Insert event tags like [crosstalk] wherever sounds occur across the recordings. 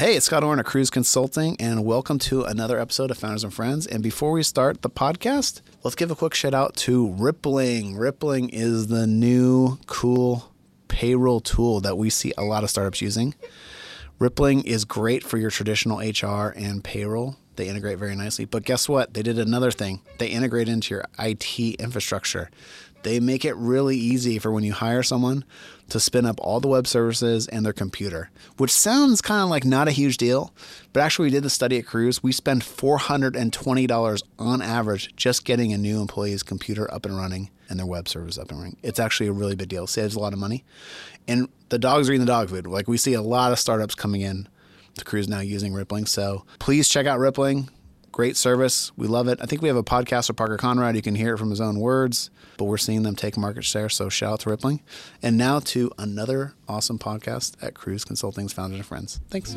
Hey, it's Scott Orn at Kruze Consulting, and welcome to another episode of Founders and Friends. And before we start the podcast, let's give a quick shout out to Rippling. Rippling is the new cool payroll tool that we see a lot of startups using. Rippling is great for your traditional HR and payroll. They integrate very nicely. But guess what? They did another thing. They integrate into your IT infrastructure. They make it really easy for when you hire someone to spin up all the web services and their computer, which sounds kind of like not a huge deal. But actually, we did the study at Kruze. We spend $420 on average just getting a new employee's computer up and running and their web service up and running. It's actually a really big deal. saves a lot of money. And the dogs are eating the dog food. Like we see a lot of startups coming in to Kruze now using Rippling. So please check out Rippling. Great service. We love it. I think we have a podcast with Parker Conrad. You can hear it from his own words, but we're seeing them take market share. So shout out to Rippling. And now to another awesome podcast at Kruze Consulting's Founders and Friends. Thanks.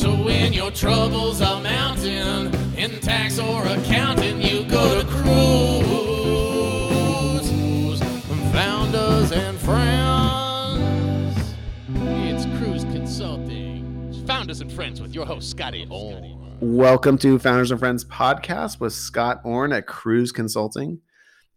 So when your troubles are mounting in tax or accounting, you go to Kruze. Founders and Friends. It's Kruze Consulting. Founders and Friends with your host, Scotty Orn. Welcome to Founders and Friends podcast with Scott Orn at Kruze Consulting.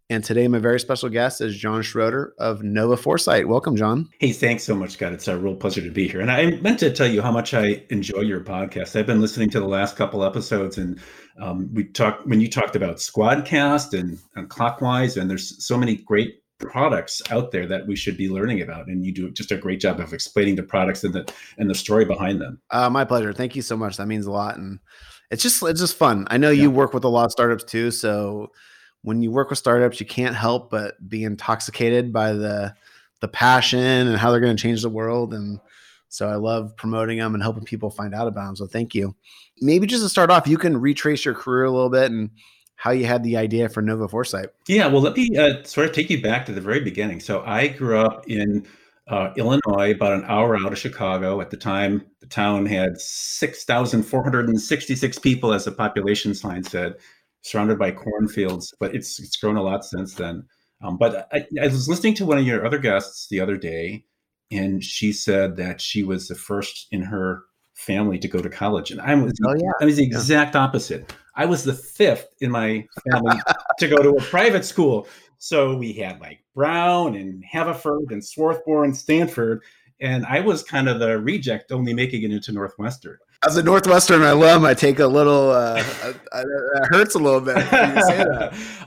And today, my very special guest is John Schroeder of Nova Foresight. Welcome, John. Hey, thanks so much, Scott. It's a real pleasure to be here. And I meant to tell you how much I enjoy your podcast. I've been listening to the last couple episodes, and um, we talked when you talked about Squadcast and, and Clockwise, and there's so many great products out there that we should be learning about and you do just a great job of explaining the products and the and the story behind them. Uh, my pleasure. Thank you so much. That means a lot and it's just it's just fun. I know yeah. you work with a lot of startups too so when you work with startups you can't help but be intoxicated by the the passion and how they're going to change the world and so i love promoting them and helping people find out about them so thank you. Maybe just to start off you can retrace your career a little bit and how you had the idea for Nova Foresight. Yeah, well, let me uh, sort of take you back to the very beginning. So I grew up in uh, Illinois, about an hour out of Chicago. At the time, the town had 6,466 people, as the population sign said, surrounded by cornfields. But it's it's grown a lot since then. Um, but I, I was listening to one of your other guests the other day, and she said that she was the first in her family to go to college, and I was oh, yeah. I was the exact yeah. opposite. I was the fifth in my family [laughs] to go to a private school. So we had like Brown and Haverford and Swarthmore and Stanford, and I was kind of the reject, only making it into Northwestern. As a Northwestern alum, I take a little. Uh, it hurts a little bit. [laughs]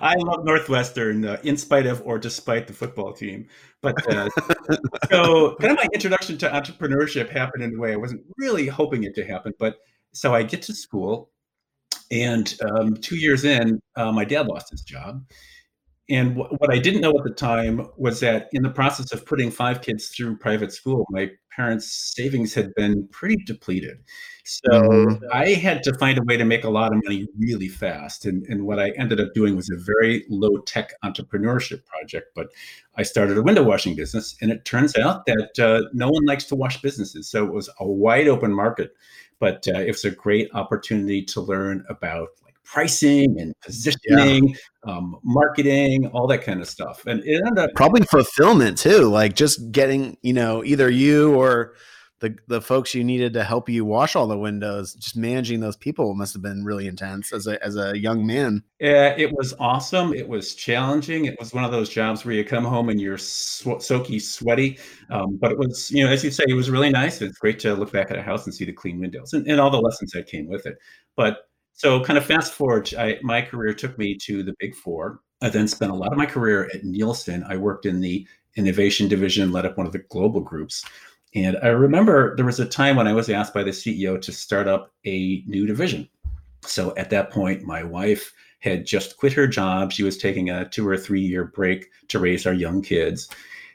I love Northwestern, uh, in spite of or despite the football team. But uh, [laughs] so, kind of my introduction to entrepreneurship happened in a way I wasn't really hoping it to happen. But so I get to school, and um, two years in, uh, my dad lost his job. And w- what I didn't know at the time was that in the process of putting five kids through private school, my parents' savings had been pretty depleted. So mm-hmm. I had to find a way to make a lot of money really fast. And, and what I ended up doing was a very low tech entrepreneurship project. But I started a window washing business, and it turns out that uh, no one likes to wash businesses. So it was a wide open market but uh, it was a great opportunity to learn about like pricing and positioning, yeah. um, marketing, all that kind of stuff. And it ended up probably fulfillment too, like just getting you know either you or the the folks you needed to help you wash all the windows, just managing those people must have been really intense as a as a young man. Yeah, it was awesome. It was challenging. It was one of those jobs where you come home and you're sw- soaky, sweaty. Um, but it was, you know, as you say, it was really nice. It's great to look back at a house and see the clean windows and, and all the lessons that came with it. But so, kind of fast forward, I, my career took me to the Big Four. I then spent a lot of my career at Nielsen. I worked in the innovation division, led up one of the global groups. And I remember there was a time when I was asked by the CEO to start up a new division. So at that point, my wife had just quit her job. She was taking a two or three year break to raise our young kids.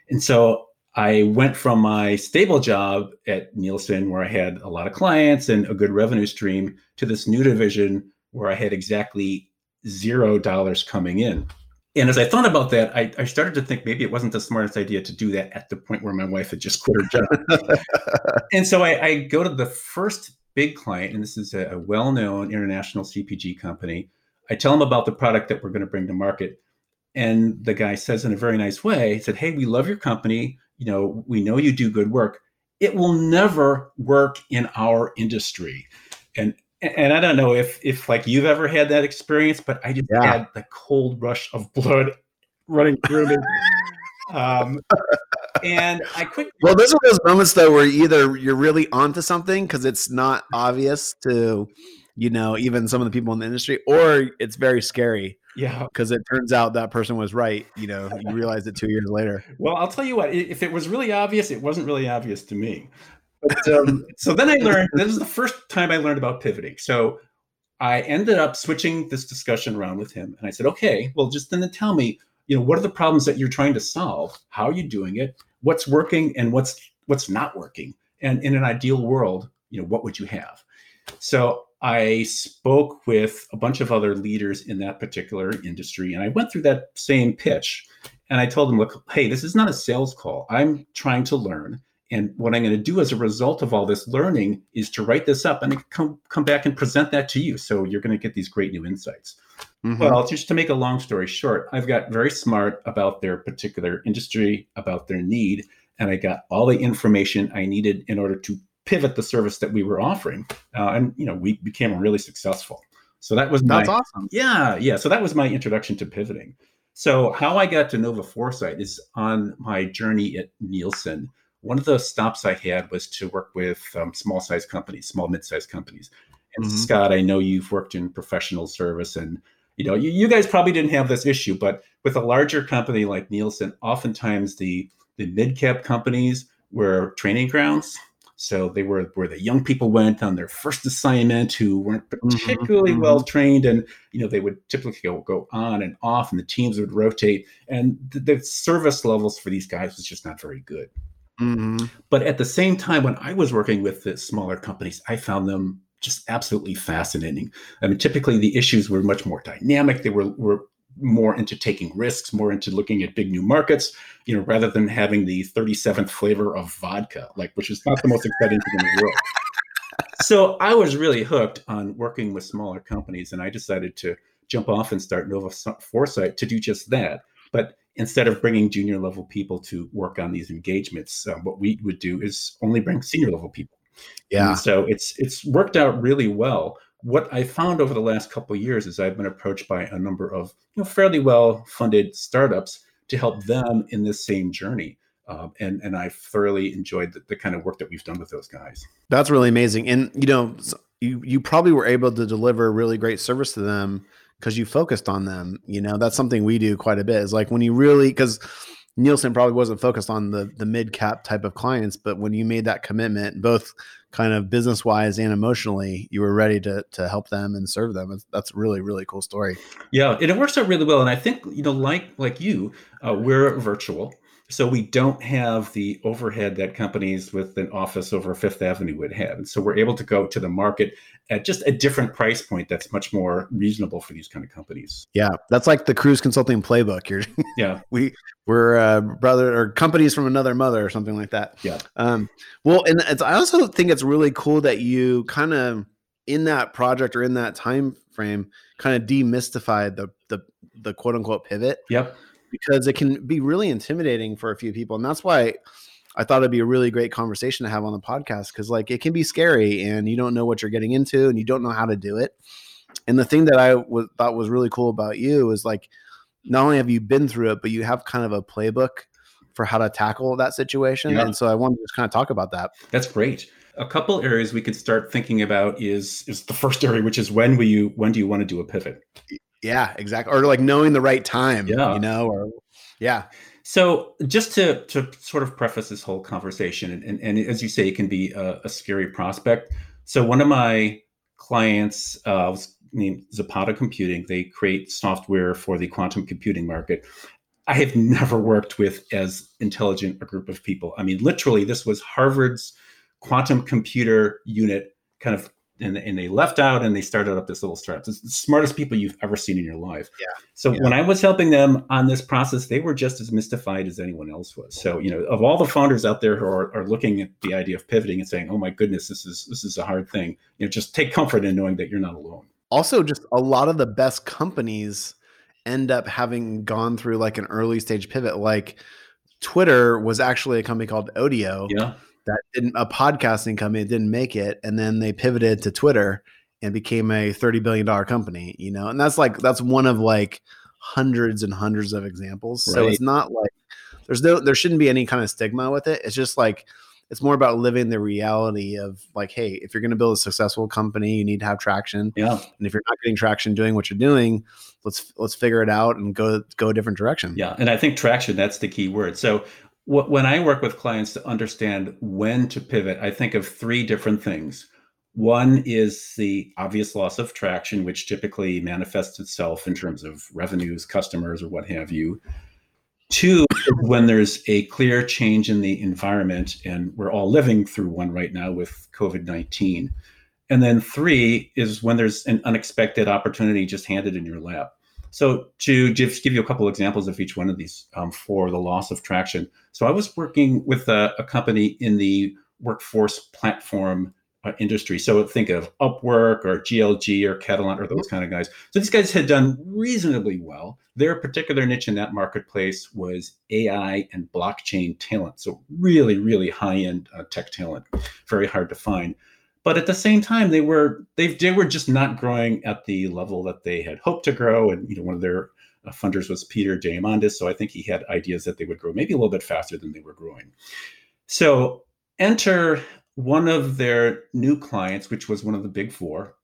And so I went from my stable job at Nielsen, where I had a lot of clients and a good revenue stream, to this new division where I had exactly zero dollars coming in and as I thought about that, I, I, started to think maybe it wasn't the smartest idea to do that at the point where my wife had just quit her job. [laughs] and so I, I, go to the first big client, and this is a, a well known international CPG company. I tell them about the product that we're going to bring to market. And the guy says in a very nice way, he said, Hey, we love your company. You know, we know you do good work. it will never work in our industry. And and I don't know if if like you've ever had that experience, but I just Yeah. had the cold rush of blood [laughs] running through me. Um, and I quickly [laughs] Well, those are those moments though where either you're really onto something because it's not obvious to, you know, even some of the people in the industry, or it's very scary yeah. because it turns out that person was right. You know, you realize it two years later. Well, I'll tell you what. If it was really obvious, it wasn't really obvious to me. But, um, [laughs] so then I learned. This is the first time I learned about pivoting. So I ended up switching this discussion around with him, and I said, "Okay, well, just then tell me, you know, what are the problems that you're trying to solve? How are you doing it? What's working and what's what's not working? And in an ideal world, you know, what would you have?" So I spoke with a bunch of other leaders in that particular industry, and I went through that same pitch. And I told them, look, hey, this is not a sales call. I'm trying to learn. And what I'm going to do as a result of all this learning is to write this up and come, come back and present that to you. So you're going to get these great new insights. Mhm. Well, just to make a long story short, I've got very smart about their particular industry, about their need, and I got all the information I needed in order to pivot the service that we were offering. Uh, and, you know, we became really successful. So that was my, that's awesome. yeah, yeah. So that was my introduction to pivoting. So how I got to Nova Foresight is on my journey at Nielsen. One of the stops I had was to work with um, small size companies, small mid sized companies. And Mhm. Scott, I know you've worked in professional service, and you know you, you guys probably didn't have this issue, but with a larger company like Nielsen, oftentimes the the mid cap companies were training grounds. So they were where the young people went on their first assignment who weren't particularly mhm. well trained, and you know they would typically go, go on and off, and the teams would rotate, and the, the service levels for these guys was just not very good. Mhm. But at the same time, when I was working with the smaller companies, I found them just absolutely fascinating. I mean, typically the issues were much more dynamic. They were were more into taking risks, more into looking at big new markets, you know, rather than having the 37th flavor of vodka, like which is not the most exciting thing in the world. So I was really hooked on working with smaller companies, and I decided to jump off and start Nova Foresight to do just that. But instead of bringing junior level people to work on these engagements, uh, what we would do is only bring senior level people. Yeah. And so it's it's worked out really well. What I found over the last couple of years is I've been approached by a number of you know fairly well funded startups to help them in this same journey. Um, and and I thoroughly enjoyed the, the kind of work that we've done with those guys. That's really amazing. And you know, you you probably were able to deliver really great service to them because you focused on them. You know, that's something we do quite a bit. Is like when you really because Nielsen probably wasn't focused on the the mid cap type of clients, but when you made that commitment, both kind of business wise and emotionally, you were ready to to help them and serve them. That's- really really cool story. Yeah, and it works out really well. And I think you know, like like you, uh, we're virtual, so we don't have the overhead that companies with an office over Fifth Avenue would have, and so we're able to go to the market at just a different price point that's much more reasonable for these kind of companies. Yeah, that's like the Kruze Consulting playbook. You're [laughs] Yeah, we we're uh, brother or companies from another mother or something like that. Yeah. Um, well, and it's, I also think it's really cool that you kind of in that project or in that time frame kind of demystified the the the quote unquote pivot yep, because it can be really intimidating for a few people, and that's why. I thought it'd be a really great conversation to have on the podcast because, like, it can be scary and you don't know what you're getting into and you don't know how to do it. And the thing that I thought was really cool about you is like, not only have you been through it, but you have kind of a playbook for how to tackle that situation. Yeah. And so I wanted to just kind of talk about that. that's great. A couple areas we could start thinking about is is the first area, which is when will you when do you want to do a pivot? Yeah, exactly. Or like knowing the right time, Yeah. you know, or yeah. So, just to to sort of preface this whole conversation, and, and, and as you say, it can be a, a scary prospect. So, one of my clients uh, was named Zapata Computing. They create software for the quantum computing market. I have never worked with as intelligent a group of people. I mean, literally, this was Harvard's quantum computer unit, kind of, and, and they left out and they started up this little startup. It's the smartest people you've ever seen in your life. Yeah. So Yeah. when I was helping them on this process, they were just as mystified as anyone else was. So you know, of all the founders out there who are, are looking at the idea of pivoting and saying, "Oh my goodness, this is this is a hard thing," you know, just take comfort in knowing that you're not alone. Also, just a lot of the best companies end up having gone through like an early stage pivot. Like Twitter was actually a company called Odeo. Yeah. That didn't a podcasting company didn't make it, and then they pivoted to Twitter and became a thirty billion dollar company. You know, and that's like that's one of like hundreds and hundreds of examples. So it's not like there's no there shouldn't be any kind of stigma with it. It's just like it's more about living the reality of like, hey, if you're going to build a successful company, you need to have traction. Yeah. And if you're not getting traction doing what you're doing, let's let's figure it out and go go a different direction. Yeah, and I think traction that's the key word. So when I work with clients to understand when to pivot, I think of three different things. One is the obvious loss of traction, which typically manifests itself in terms of revenues, customers, or what have you. Two, when there's a clear change in the environment, and we're all living through one right now with COVID 19. And then three is when there's an unexpected opportunity just handed in your lap. So to just give you a couple examples of each one of these um, for the loss of traction. So I was working with a, a company in the workforce platform uh, industry. So think of Upwork or GLG or Catalant or those kind of guys. So these guys had done reasonably well. Their particular niche in that marketplace was AI and blockchain talent. So really, really high-end uh, tech talent, very hard to find but at the same time they were they, they were just not growing at the level that they had hoped to grow. And you know one of their uh, funders was peter diamandis so i think he had ideas that they would grow maybe a little bit faster than they were growing. So enter one of their new clients which was one of the big four.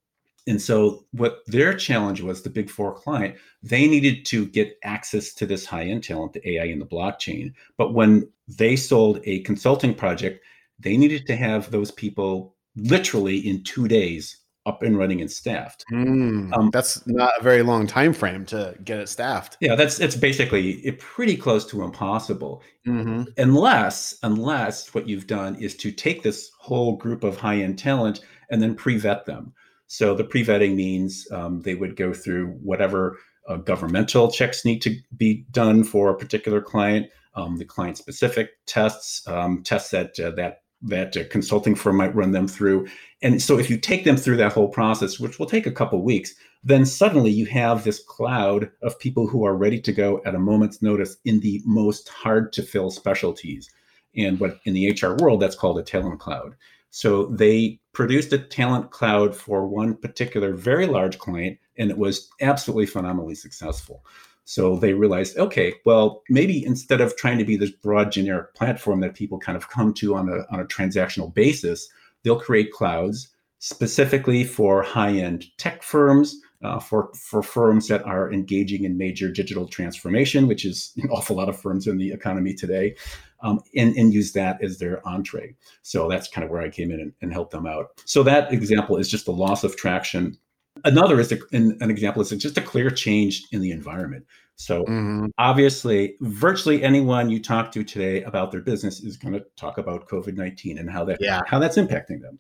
And so what their challenge was the big four client they needed to get access to this high end talent the ai and the blockchain. But when they sold a consulting project they needed to have those people literally in two days up and running and staffed. Mm, Um, that's not a very long time frame to get it staffed. Yeah, that's it's basically pretty close to impossible. Mm-hmm. Unless unless what you've done is to take this whole group of high end talent and then pre-vet them. So the pre-vetting means um, they would go through whatever uh, governmental checks need to be done for a particular client, um, the client specific tests, um, tests that uh, that that a consulting firm might run them through. And so if you take them through that whole process, which will take a couple weeks, then suddenly you have this cloud of people who are ready to go at a moment's notice in the most hard to fill specialties. And what in the HR world, that's called a talent cloud. So they produced a talent cloud for one particular very large client, and it was absolutely phenomenally successful. So they realized, okay, well, maybe instead of trying to be this broad generic platform that people kind of come to on a, on a transactional basis, they'll create clouds specifically for high-end tech firms, uh, for, for firms that are engaging in major digital transformation, which is an awful lot of firms in the economy today, um, and, and use that as their entree. So that's kind of where I came in and, and helped them out. So that example is just the loss of traction Another is a, an, an example is just a clear change in the environment. So Mm-hmm. obviously, virtually anyone you talk to today about their business is going to talk about COVID nineteen and how that Yeah. how that's impacting them.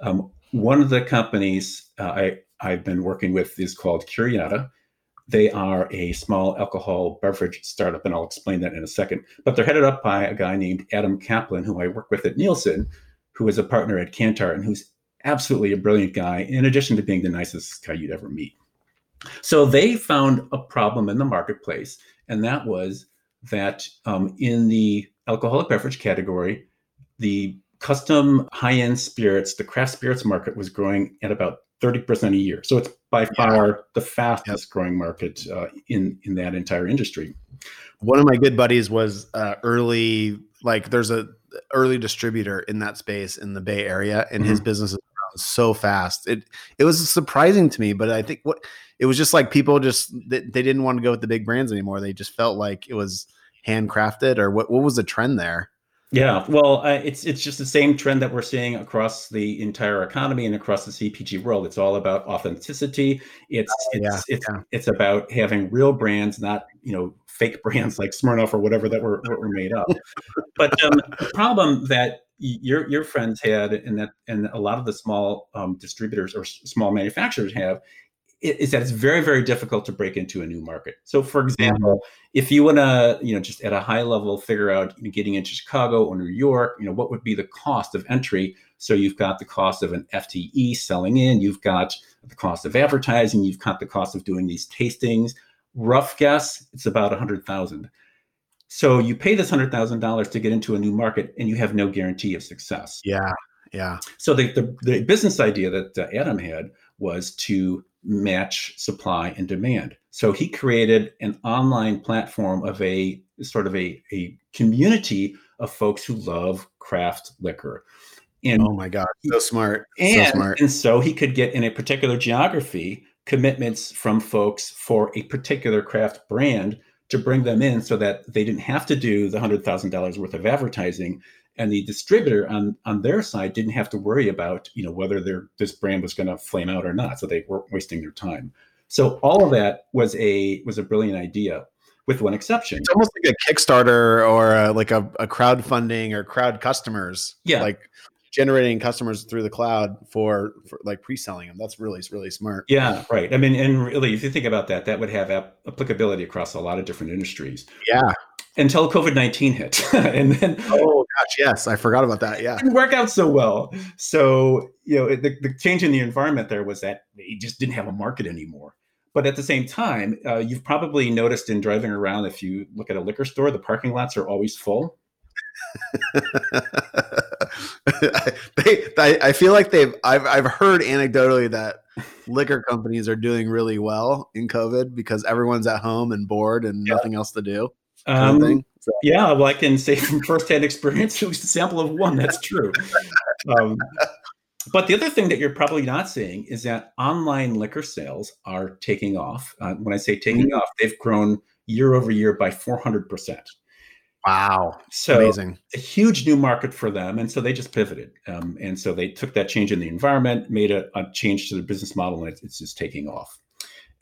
Um, one of the companies uh, I I've been working with is called Curiata. They are a small alcohol beverage startup, and I'll explain that in a second. But they're headed up by a guy named Adam Kaplan, who I work with at Nielsen, who is a partner at Kantar and who's absolutely a brilliant guy, in addition to being the nicest guy you'd ever meet. So they found a problem in the marketplace, and that was that um, in the alcoholic beverage category, the custom high end spirits, the craft spirits market was growing at about 30% a year. So it's by far the fastest growing market uh, in, in that entire industry. One of my good buddies was uh, early, like there's a early distributor in that space in the Bay Area, and his business is so fast. It it was surprising to me, but I think what it was just like people just they, they didn't want to go with the big brands anymore. They just felt like it was handcrafted, or what? What was the trend there? Yeah, well, uh, it's it's just the same trend that we're seeing across the entire economy and across the CPG world. It's all about authenticity. It's it's yeah, it's yeah. it's about having real brands, not you know fake [laughs] brands like Smirnoff or whatever that were that were made up. but um, the problem that your your friends had, and that and a lot of the small um, distributors or s- small manufacturers have, is that it's very very difficult to break into a new market. So, for example, if you want to, you know, just at a high level, figure out you know, getting into Chicago or New York, you know, what would be the cost of entry? So you've got the cost of an FTE selling in, you've got the cost of advertising, you've got the cost of doing these tastings. Rough guess, it's about a hundred thousand. So you pay this hundred thousand dollars to get into a new market, and you have no guarantee of success. Yeah, yeah. So the the, the business idea that uh, Adam had was to match supply and demand. So he created an online platform of a sort of a, a community of folks who love craft liquor. And oh my God, so smart. And so smart. and so he could get in a particular geography commitments from folks for a particular craft brand to bring them in so that they didn't have to do the hundred thousand dollars worth of advertising. And the distributor on on their side didn't have to worry about you know whether their this brand was going to flame out or not so they weren't wasting their time. So all of that was a was a brilliant idea with one exception. It's almost like a kickstarter or a, like a, a crowdfunding or crowd customers. Yeah. Like generating customers through the cloud for, for like pre-selling them that's really really smart. Yeah right. I mean and really if you think about that that would have ap- applicability across a lot of different industries. Yeah. Until covid-19 hit. [laughs] And then oh gosh yes. I forgot about that. Yeah. It didn't work out so well. So you know the, the change in the environment there was that they just didn't have a market anymore. But at the same time uh, you've probably noticed in driving around if you look at a liquor store the parking lots are always full [laughs] [laughs] they, I, I, feel like they've I've I've heard anecdotally that liquor companies are doing really well in COVID because everyone's at home and bored and yeah. nothing else to do. Um, so. Yeah, well, I can say [laughs] from firsthand experience, at least a sample of one. That's true. um, but the other thing that you're probably not seeing is that online liquor sales are taking off. Uh, when I say taking mm-hmm. off, they've grown year over year by 400 percent. Wow. So amazing. A huge new market for them. And so they just pivoted. Um, and so they took that change in the environment, made a, a change to the business model, and it's, it's just taking off.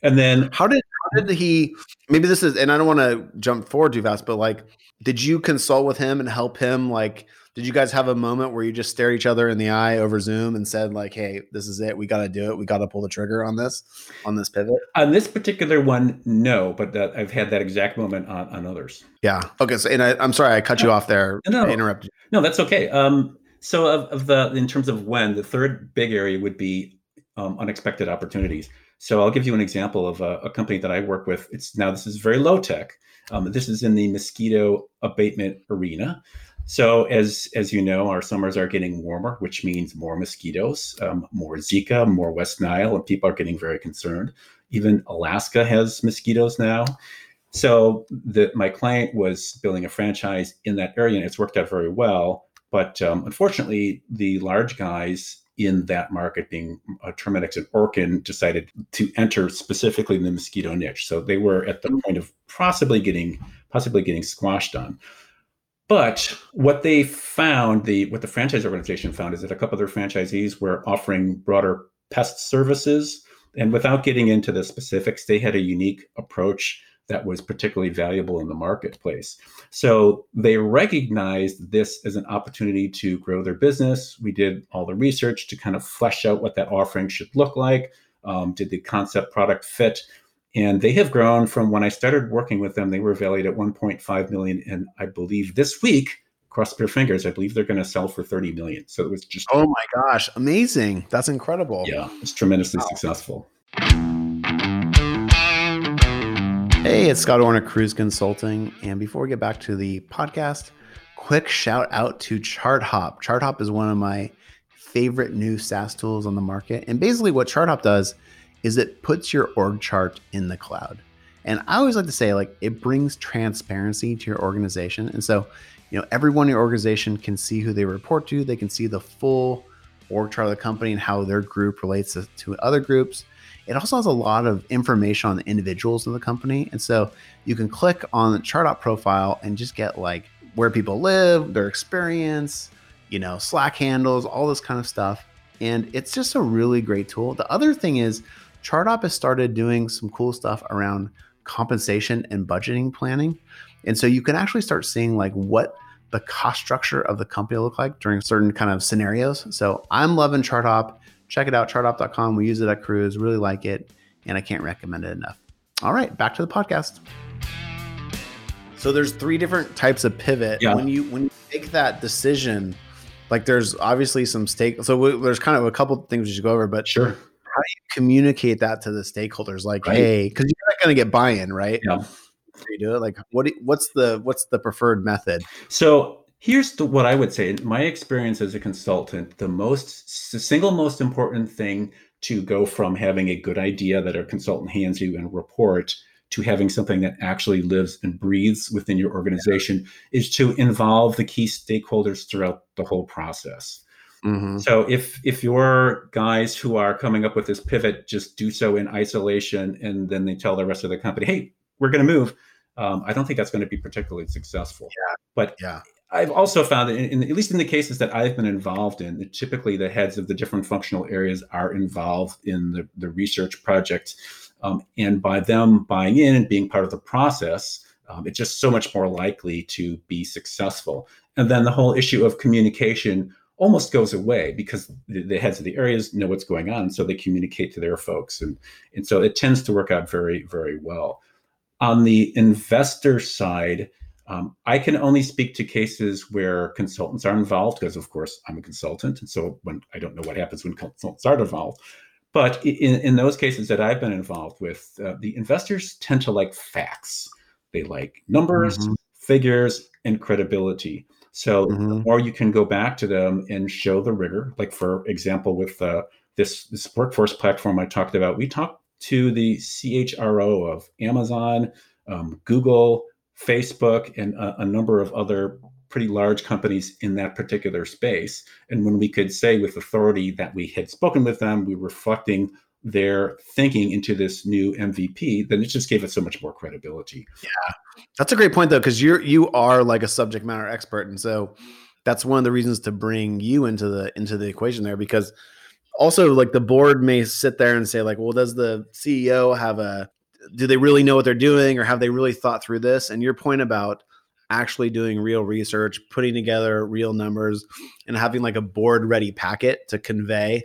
And then how did how did he maybe this is and I don't want to jump forward too fast, but like did you consult with him and help him like did you guys have a moment where you just stare each other in the eye over Zoom and said like, "Hey, this is it. We got to do it. We got to pull the trigger on this, on this pivot." On this particular one, no, but that I've had that exact moment on, on others. Yeah. Okay. So, and I, am sorry I cut you off there. No, I interrupted. No, that's okay. Um, so of, of the in terms of when the third big area would be um, unexpected opportunities. So I'll give you an example of a, a, company that I work with. It's now this is very low tech. Um, this is in the mosquito abatement arena. So as as you know, our summers are getting warmer, which means more mosquitoes, um, more Zika, more West Nile, and people are getting very concerned. Even Alaska has mosquitoes now. So the, my client was building a franchise in that area, and it's worked out very well. But um, unfortunately, the large guys in that market, being uh, Terminix and Orkin, decided to enter specifically in the mosquito niche. So they were at the mm. point of possibly getting possibly getting squashed on. But what they found, the what the franchise organization found, is that a couple of their franchisees were offering broader pest services. And without getting into the specifics, they had a unique approach that was particularly valuable in the marketplace. So they recognized this as an opportunity to grow their business. We did all the research to kind of flesh out what that offering should look like. Um, did the concept product fit? And they have grown from when I started working with them. They were valued at 1.5 million, and I believe this week, cross their fingers, I believe they're going to sell for 30 million. So it was just oh my gosh, amazing! That's incredible. Yeah, it's tremendously wow. successful. Hey, it's Scott Orner, Kruze Consulting, and before we get back to the podcast, quick shout out to ChartHop. ChartHop is one of my favorite new SaaS tools on the market, and basically what ChartHop does is it puts your org chart in the cloud. And I always like to say, like, it brings transparency to your organization. And so, you know, everyone in your organization can see who they report to, they can see the full org chart of the company and how their group relates to, to other groups. It also has a lot of information on the individuals in the company. And so you can click on the ChartHop profile and just get like where people live, their experience, you know, Slack handles, all this kind of stuff. And it's just a really great tool. The other thing is, ChartHop has started doing some cool stuff around compensation and budgeting planning. And so you can actually start seeing like what the cost structure of the company look like during certain kind of scenarios. So I'm loving ChartHop. Check it out, charthop.com. We use it at Kruze, really like it, and I can't recommend it enough. All right, back to the podcast. So there's three different types of pivot. Yeah. When you when you make that decision, like there's obviously some stake. So we, there's kind of a couple things we should go over, but sure how do you communicate that to the stakeholders? Like, right. hey, because you're not going to get buy-in, right? Yeah. you do it? Like, what? do- What's the what's the preferred method? So here's the, what I would say. In my experience as a consultant, the most, the single most important thing to go from having a good idea that a consultant hands you in a report to having something that actually lives and breathes within your organization is to involve the key stakeholders throughout the whole process. Mm-hmm. So if if your guys who are coming up with this pivot just do so in isolation and then they tell the rest of the company, "Hey, we're going to move," um, I don't think that's going to be particularly successful. Yeah. But Yeah. I've also found that, in, in, at least in the cases that I've been involved in, that typically the heads of the different functional areas are involved in the, the research project. Um, and by them buying in and being part of the process, um, it's just so much more likely to be successful. And then the whole issue of communication almost goes away because the, the heads of the areas know what's going on. So they communicate to their folks. And, and so it tends to work out very, very well. On the investor side, um, I can only speak to cases where consultants are involved because, of course, I'm a consultant, and so when I don't know what happens when consultants are involved. But in, in those cases that I've been involved with, uh, the investors tend to like facts. They like numbers, Mhm. figures, and credibility. So the Mhm. more you can go back to them and show the rigor, like for example, with uh, this this workforce platform I talked about, we talked to the CHRO of Amazon, um, Google, Facebook, and a, a number of other pretty large companies in that particular space. And when we could say with authority that we had spoken with them, we were reflecting their thinking into this new MVP, then it just gave it so much more credibility. Yeah, that's a great point though, because you're you are like a subject matter expert, and so that's one of the reasons to bring you into the into the equation there. Because also, like the board may sit there and say, like, well, does the CEO have a do they really know what they're doing, or have they really thought through this? And your point about actually doing real research, putting together real numbers, and having like a board ready packet to convey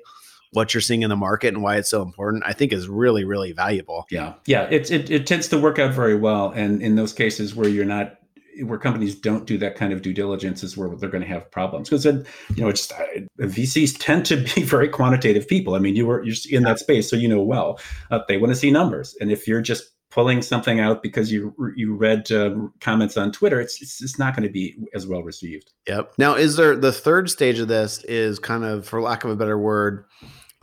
what you're seeing in the market and why it's so important, I think is really really valuable. Yeah, yeah, it, it it tends to work out very well, and in those cases where you're not, where companies don't do that kind of due diligence, is where they're going to have problems because you know it's uh, VCs tend to be [laughs] very quantitative people. I mean, you were you're in that space, so you know well uh, they want to see numbers, and if you're just pulling something out because you you read uh, comments on Twitter, it's it's, it's not going to be as well received. Yep. Now, is there the third stage of this is kind of, for lack of a better word,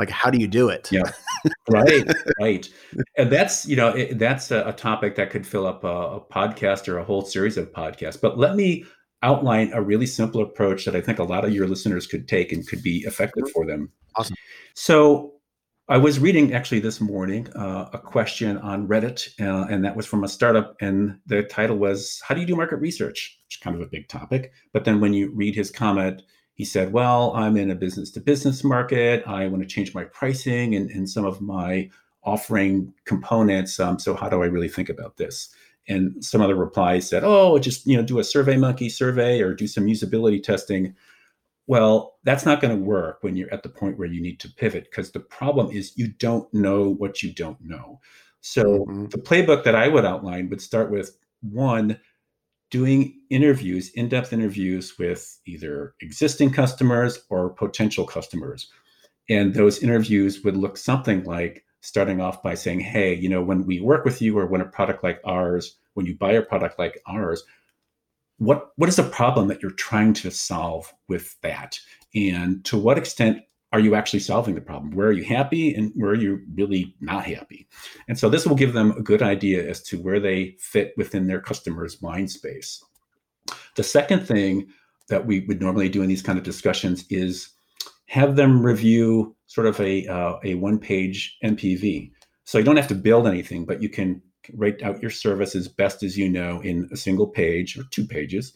like how do you do it? Yeah. [laughs] right right and that's you know it, that's a, a topic that could fill up a, a podcast or a whole series of podcasts but let me outline a really simple approach that i think a lot of your listeners could take and could be effective for them Awesome. so i was reading actually this morning uh, a question on reddit uh, and that was from a startup and the title was how do you do market research which is kind of a big topic but then when you read his comment he said, Well, I'm in a business to business market. I want to change my pricing and, and some of my offering components. Um, so, how do I really think about this? And some other replies said, Oh, just you know, do a survey monkey survey or do some usability testing. Well, that's not going to work when you're at the point where you need to pivot because the problem is you don't know what you don't know. So, Mhm. the playbook that I would outline would start with one, doing interviews, in depth interviews with either existing customers or potential customers. And those interviews would look something like starting off by saying, Hey, you know, when we work with you or when a product like ours, when you buy a product like ours, what, what is the problem that you're trying to solve with that? And to what extent are you actually solving the problem? Where are you happy and where are you really not happy? And so this will give them a good idea as to where they fit within their customer's mind space. The second thing that we would normally do in these kind of discussions is have them review sort of a, uh, a one page MVP. So you don't have to build anything, but you can write out your service as best as you know in a single page or two pages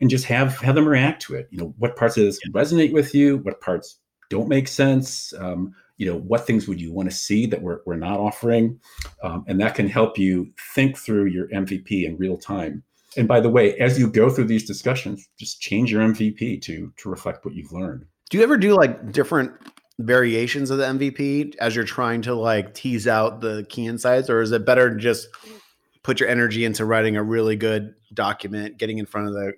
and just have have them react to it. You know, what parts of this resonate with you, what parts don't make sense. Um, you know, what things would you want to see that we're, we're not offering? Um, and that can help you think through your MVP in real time. And by the way, as you go through these discussions, just change your MVP to to reflect what you've learned. Do you ever do like different variations of the MVP as you're trying to like tease out the key insights, or is it better to just put your energy into writing a really good document, getting in front of the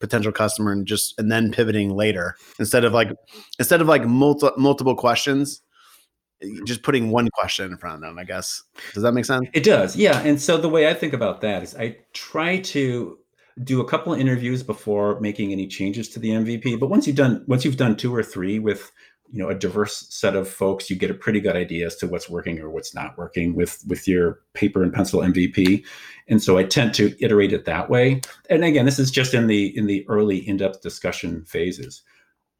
potential customer, and just and then pivoting later instead of like instead of like multi, multiple questions? just putting one question in front of them, I guess. Does that make sense? It does. Yeah. And so the way I think about that is I try to do a couple of interviews before making any changes to the MVP. But once you've done once you've done two or three with you know a diverse set of folks, you get a pretty good idea as to what's working or what's not working with with your paper and pencil MVP. And so I tend to iterate it that way. And again, this is just in the in the early in-depth discussion phases.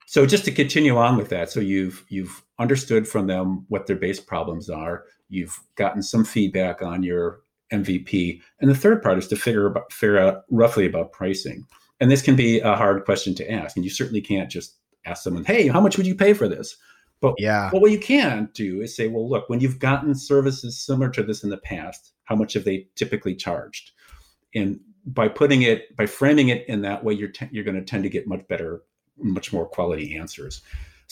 So just to continue on with that, so you've you've understood from them what their base problems are. You've gotten some feedback on your MVP. And the third part is to figure, about, figure out roughly about pricing. And this can be a hard question to ask. And you certainly can't just ask someone, hey, how much would you pay for this? But yeah. But what you can do is say, well, look, when you've gotten services similar to this in the past, how much have they typically charged? And by putting it, by framing it in that way, you're te- you're going to tend to get much better, much more quality answers.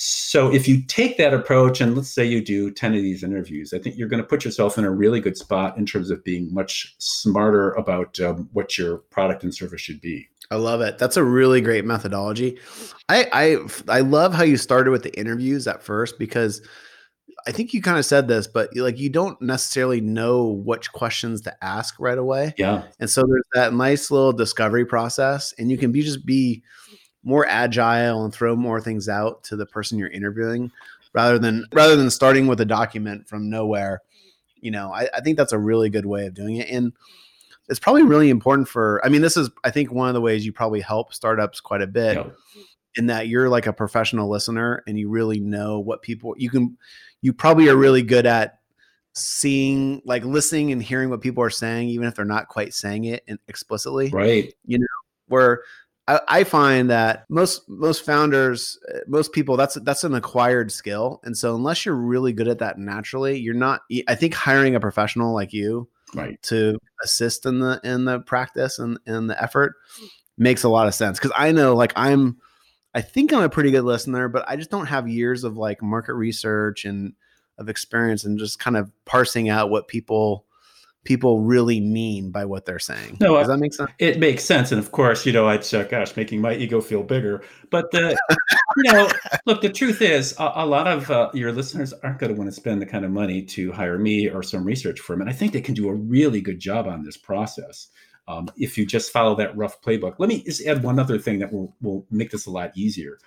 So if you take that approach and let's say you do 10 of these interviews, I think you're going to put yourself in a really good spot in terms of being much smarter about um, what your product and service should be. I love it. That's a really great methodology. I I I love how you started with the interviews at first because I think you kind of said this, but like you don't necessarily know which questions to ask right away. Yeah. And so there's that nice little discovery process and you can be just be more agile and throw more things out to the person you're interviewing rather than rather than starting with a document from nowhere you know I, I, think that's a really good way of doing it and it's probably really important for i mean this is i think one of the ways you probably help startups quite a bit yep. in that you're like a professional listener and you really know what people you can you probably are really good at seeing like listening and hearing what people are saying even if they're not quite saying it explicitly right you know where I, find that most most founders, uh, most people, that's that's an acquired skill, and so unless you're really good at that naturally, you're not. I think hiring a professional like you, right, to assist in the in the practice and in the effort makes a lot of sense because I know, like, I'm, I think I'm a pretty good listener, but I just don't have years of like market research and of experience and just kind of parsing out what people people really mean by what they're saying. No, does that make sense? It makes sense, and of course, you know, I'd uh, gosh, making my ego feel bigger. But the, [laughs] you know, look, the truth is, a, a lot of uh, your listeners aren't going to want to spend the kind of money to hire me or some research firm, and I think they can do a really good job on this process. Um, if you just follow that rough playbook. Let me just add one other thing that will will make this a lot easier.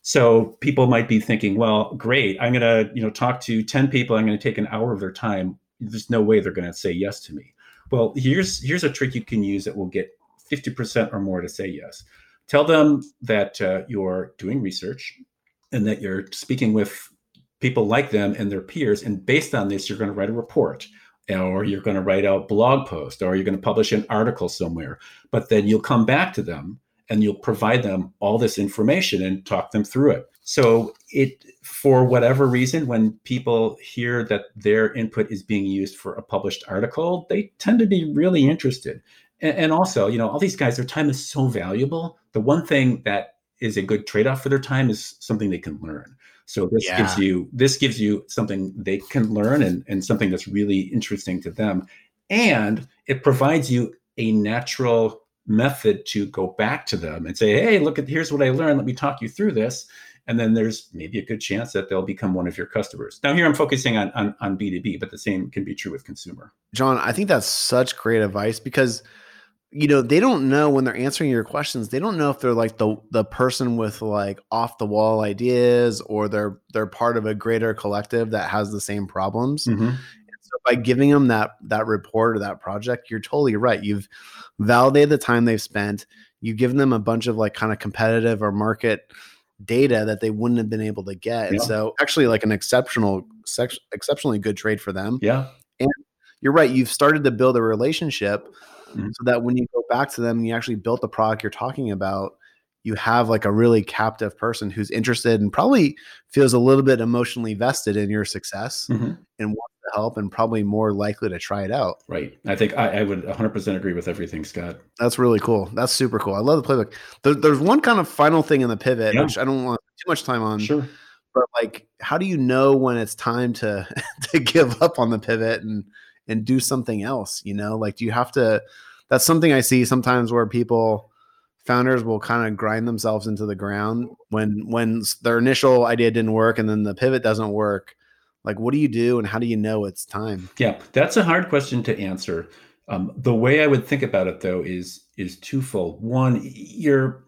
So people might be thinking, well, great, I'm going to you know talk to ten people. I'm going to take an hour of their time there's no way they're going to say yes to me. Well, here's here's a trick you can use that will get 50% or more to say yes. Tell them that uh, you're doing research and that you're speaking with people like them and their peers. And based on this, you're going to write a report or you're going to write a blog post or you're going to publish an article somewhere. But then you'll come back to them and you'll provide them all this information and talk them through it. So it for whatever reason, when people hear that their input is being used for a published article, they tend to be really interested. And, and also, you know, all these guys, their time is so valuable. The one thing that is a good trade-off for their time is something they can learn. So this yeah. gives you this gives you something they can learn and, and something that's really interesting to them. And it provides you a natural method to go back to them and say, hey, look at here's what I learned. Let me talk you through this and then there's maybe a good chance that they'll become one of your customers. Now, here I'm focusing on, on, on B2B, but the same can be true with consumer. John, I think that's such great advice because you know they don't know when they're answering your questions they don't know if they're like the the person with like off the wall ideas or they're they're part of a greater collective that has the same problems mm-hmm. so by giving them that that report or that project you're totally right you've validated the time they've spent you've given them a bunch of like kind of competitive or market data that they wouldn't have been able to get. Yeah. And so actually like an exceptional exceptionally good trade for them. Yeah. And you're right, you've started to build a relationship mm-hmm. so that when you go back to them and you actually built the product you're talking about, you have like a really captive person who's interested and probably feels a little bit emotionally vested in your success mm-hmm. and wants to help and probably more likely to try it out. Right. I think I, I would 100% agree with everything, Scott. That's really cool. That's super cool. I love the playbook. There, there's one kind of final thing in the pivot, yeah. which I don't want too much time on. Sure. But like, how do you know when it's time to [laughs] to give up on the pivot and and do something else? You know, like, do you have to? That's something I see sometimes where people founders will kind of grind themselves into the ground when when their initial idea didn't work and then the pivot doesn't work Like, what do you do and how do you know it's time? Yeah, that's a hard question to answer. Um, the way I would think about it, though, is is twofold. One, you're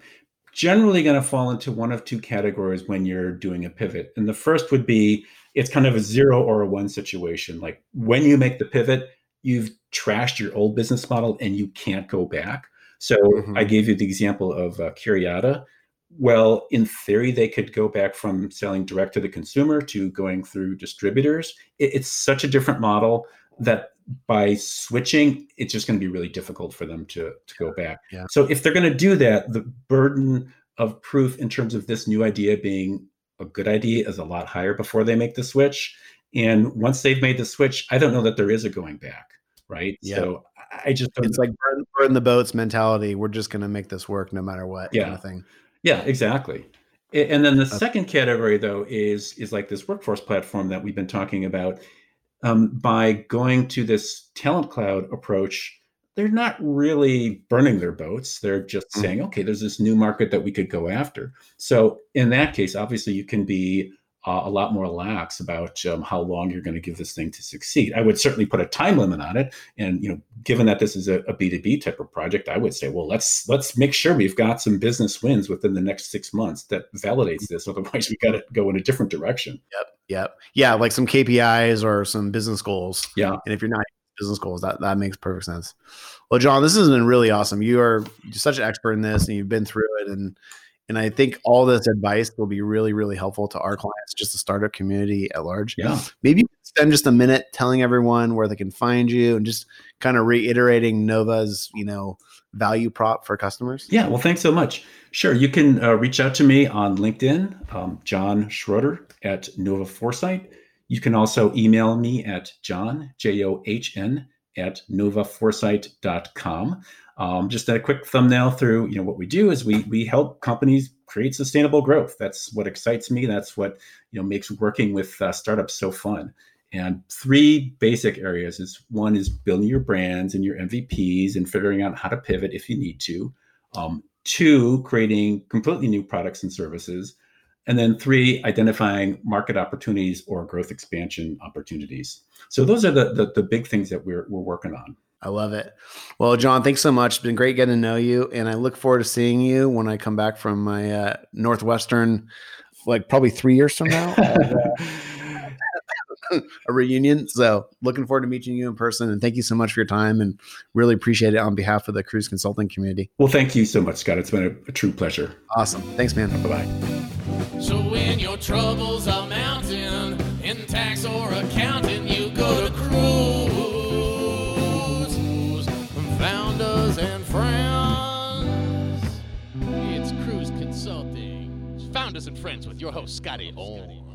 generally going to fall into one of two categories when you're doing a pivot, and the first would be it's kind of a zero or a one situation. Like when you make the pivot, you've trashed your old business model and you can't go back. So mm-hmm. I gave you the example of uh, Curiata. Well, in theory, they could go back from selling direct to the consumer to going through distributors. It, it's such a different model that by switching, it's just going to be really difficult for them to, to go back. Yeah. So if they're going to do that, the burden of proof in terms of this new idea being a good idea is a lot higher before they make the switch. And once they've made the switch, I don't know that there is a going back. Right. Yeah. So I just it's like burn, burn, the boats mentality. We're just going to make this work no matter what. Yeah. Kind of thing. Yeah, exactly. And then the second category, though, is is like this workforce platform that we've been talking about. Um, by going to this talent cloud approach, they're not really burning their boats. They're just mm-hmm. saying, okay, there's this new market that we could go after. So in that case, obviously, you can be uh, a lot more lax about um, how long you're going to give this thing to succeed. I would certainly put a time limit on it, and you know, given that this is a a B2B type of project, I would say, well, let's let's make sure we've got some business wins within the next six months that validates this. [laughs] Otherwise, we got to go in a different direction. Yep, yep, yeah, like some KPIs or some business goals. Yeah, and if you're not business goals, that that makes perfect sense. Well, John, this has been really awesome. You are such an expert in this, and you've been through it, and and I think all this advice will be really, really helpful to our clients, just the startup community at large. Yeah. Maybe spend just a minute telling everyone where they can find you and just kind of reiterating Nova's, you know, value prop for customers. Yeah. Well, thanks so much. Sure. You can uh, reach out to me on LinkedIn, um, John Schroeder at Nova Foresight. You can also email me at John, J O H N, at novaforesight.com. Um, just a quick thumbnail through, you know, what we do is we we help companies create sustainable growth. That's what excites me. That's what you know makes working with uh, startups so fun. And three basic areas is one is building your brands and your MVPs and figuring out how to pivot if you need to. Um, two, creating completely new products and services. And then three, identifying market opportunities or growth expansion opportunities. So those are the, the, the big things that we're, we're working on. I love it. Well, John, thanks so much. It's been great getting to know you, and I look forward to seeing you when I come back from my uh, Northwestern, like probably three years from now, [laughs] [laughs] a reunion. So, looking forward to meeting you in person, and thank you so much for your time, and really appreciate it on behalf of the Kruze Consulting community. Well, thank you so much, Scott. It's been a, a true pleasure. Awesome. Thanks, man. Bye bye. So when your troubles are mounting in tax or accounting, you go to cruise. Founders and friends. It's Kruze Consulting. Founders and friends with your host, Scotty Orr.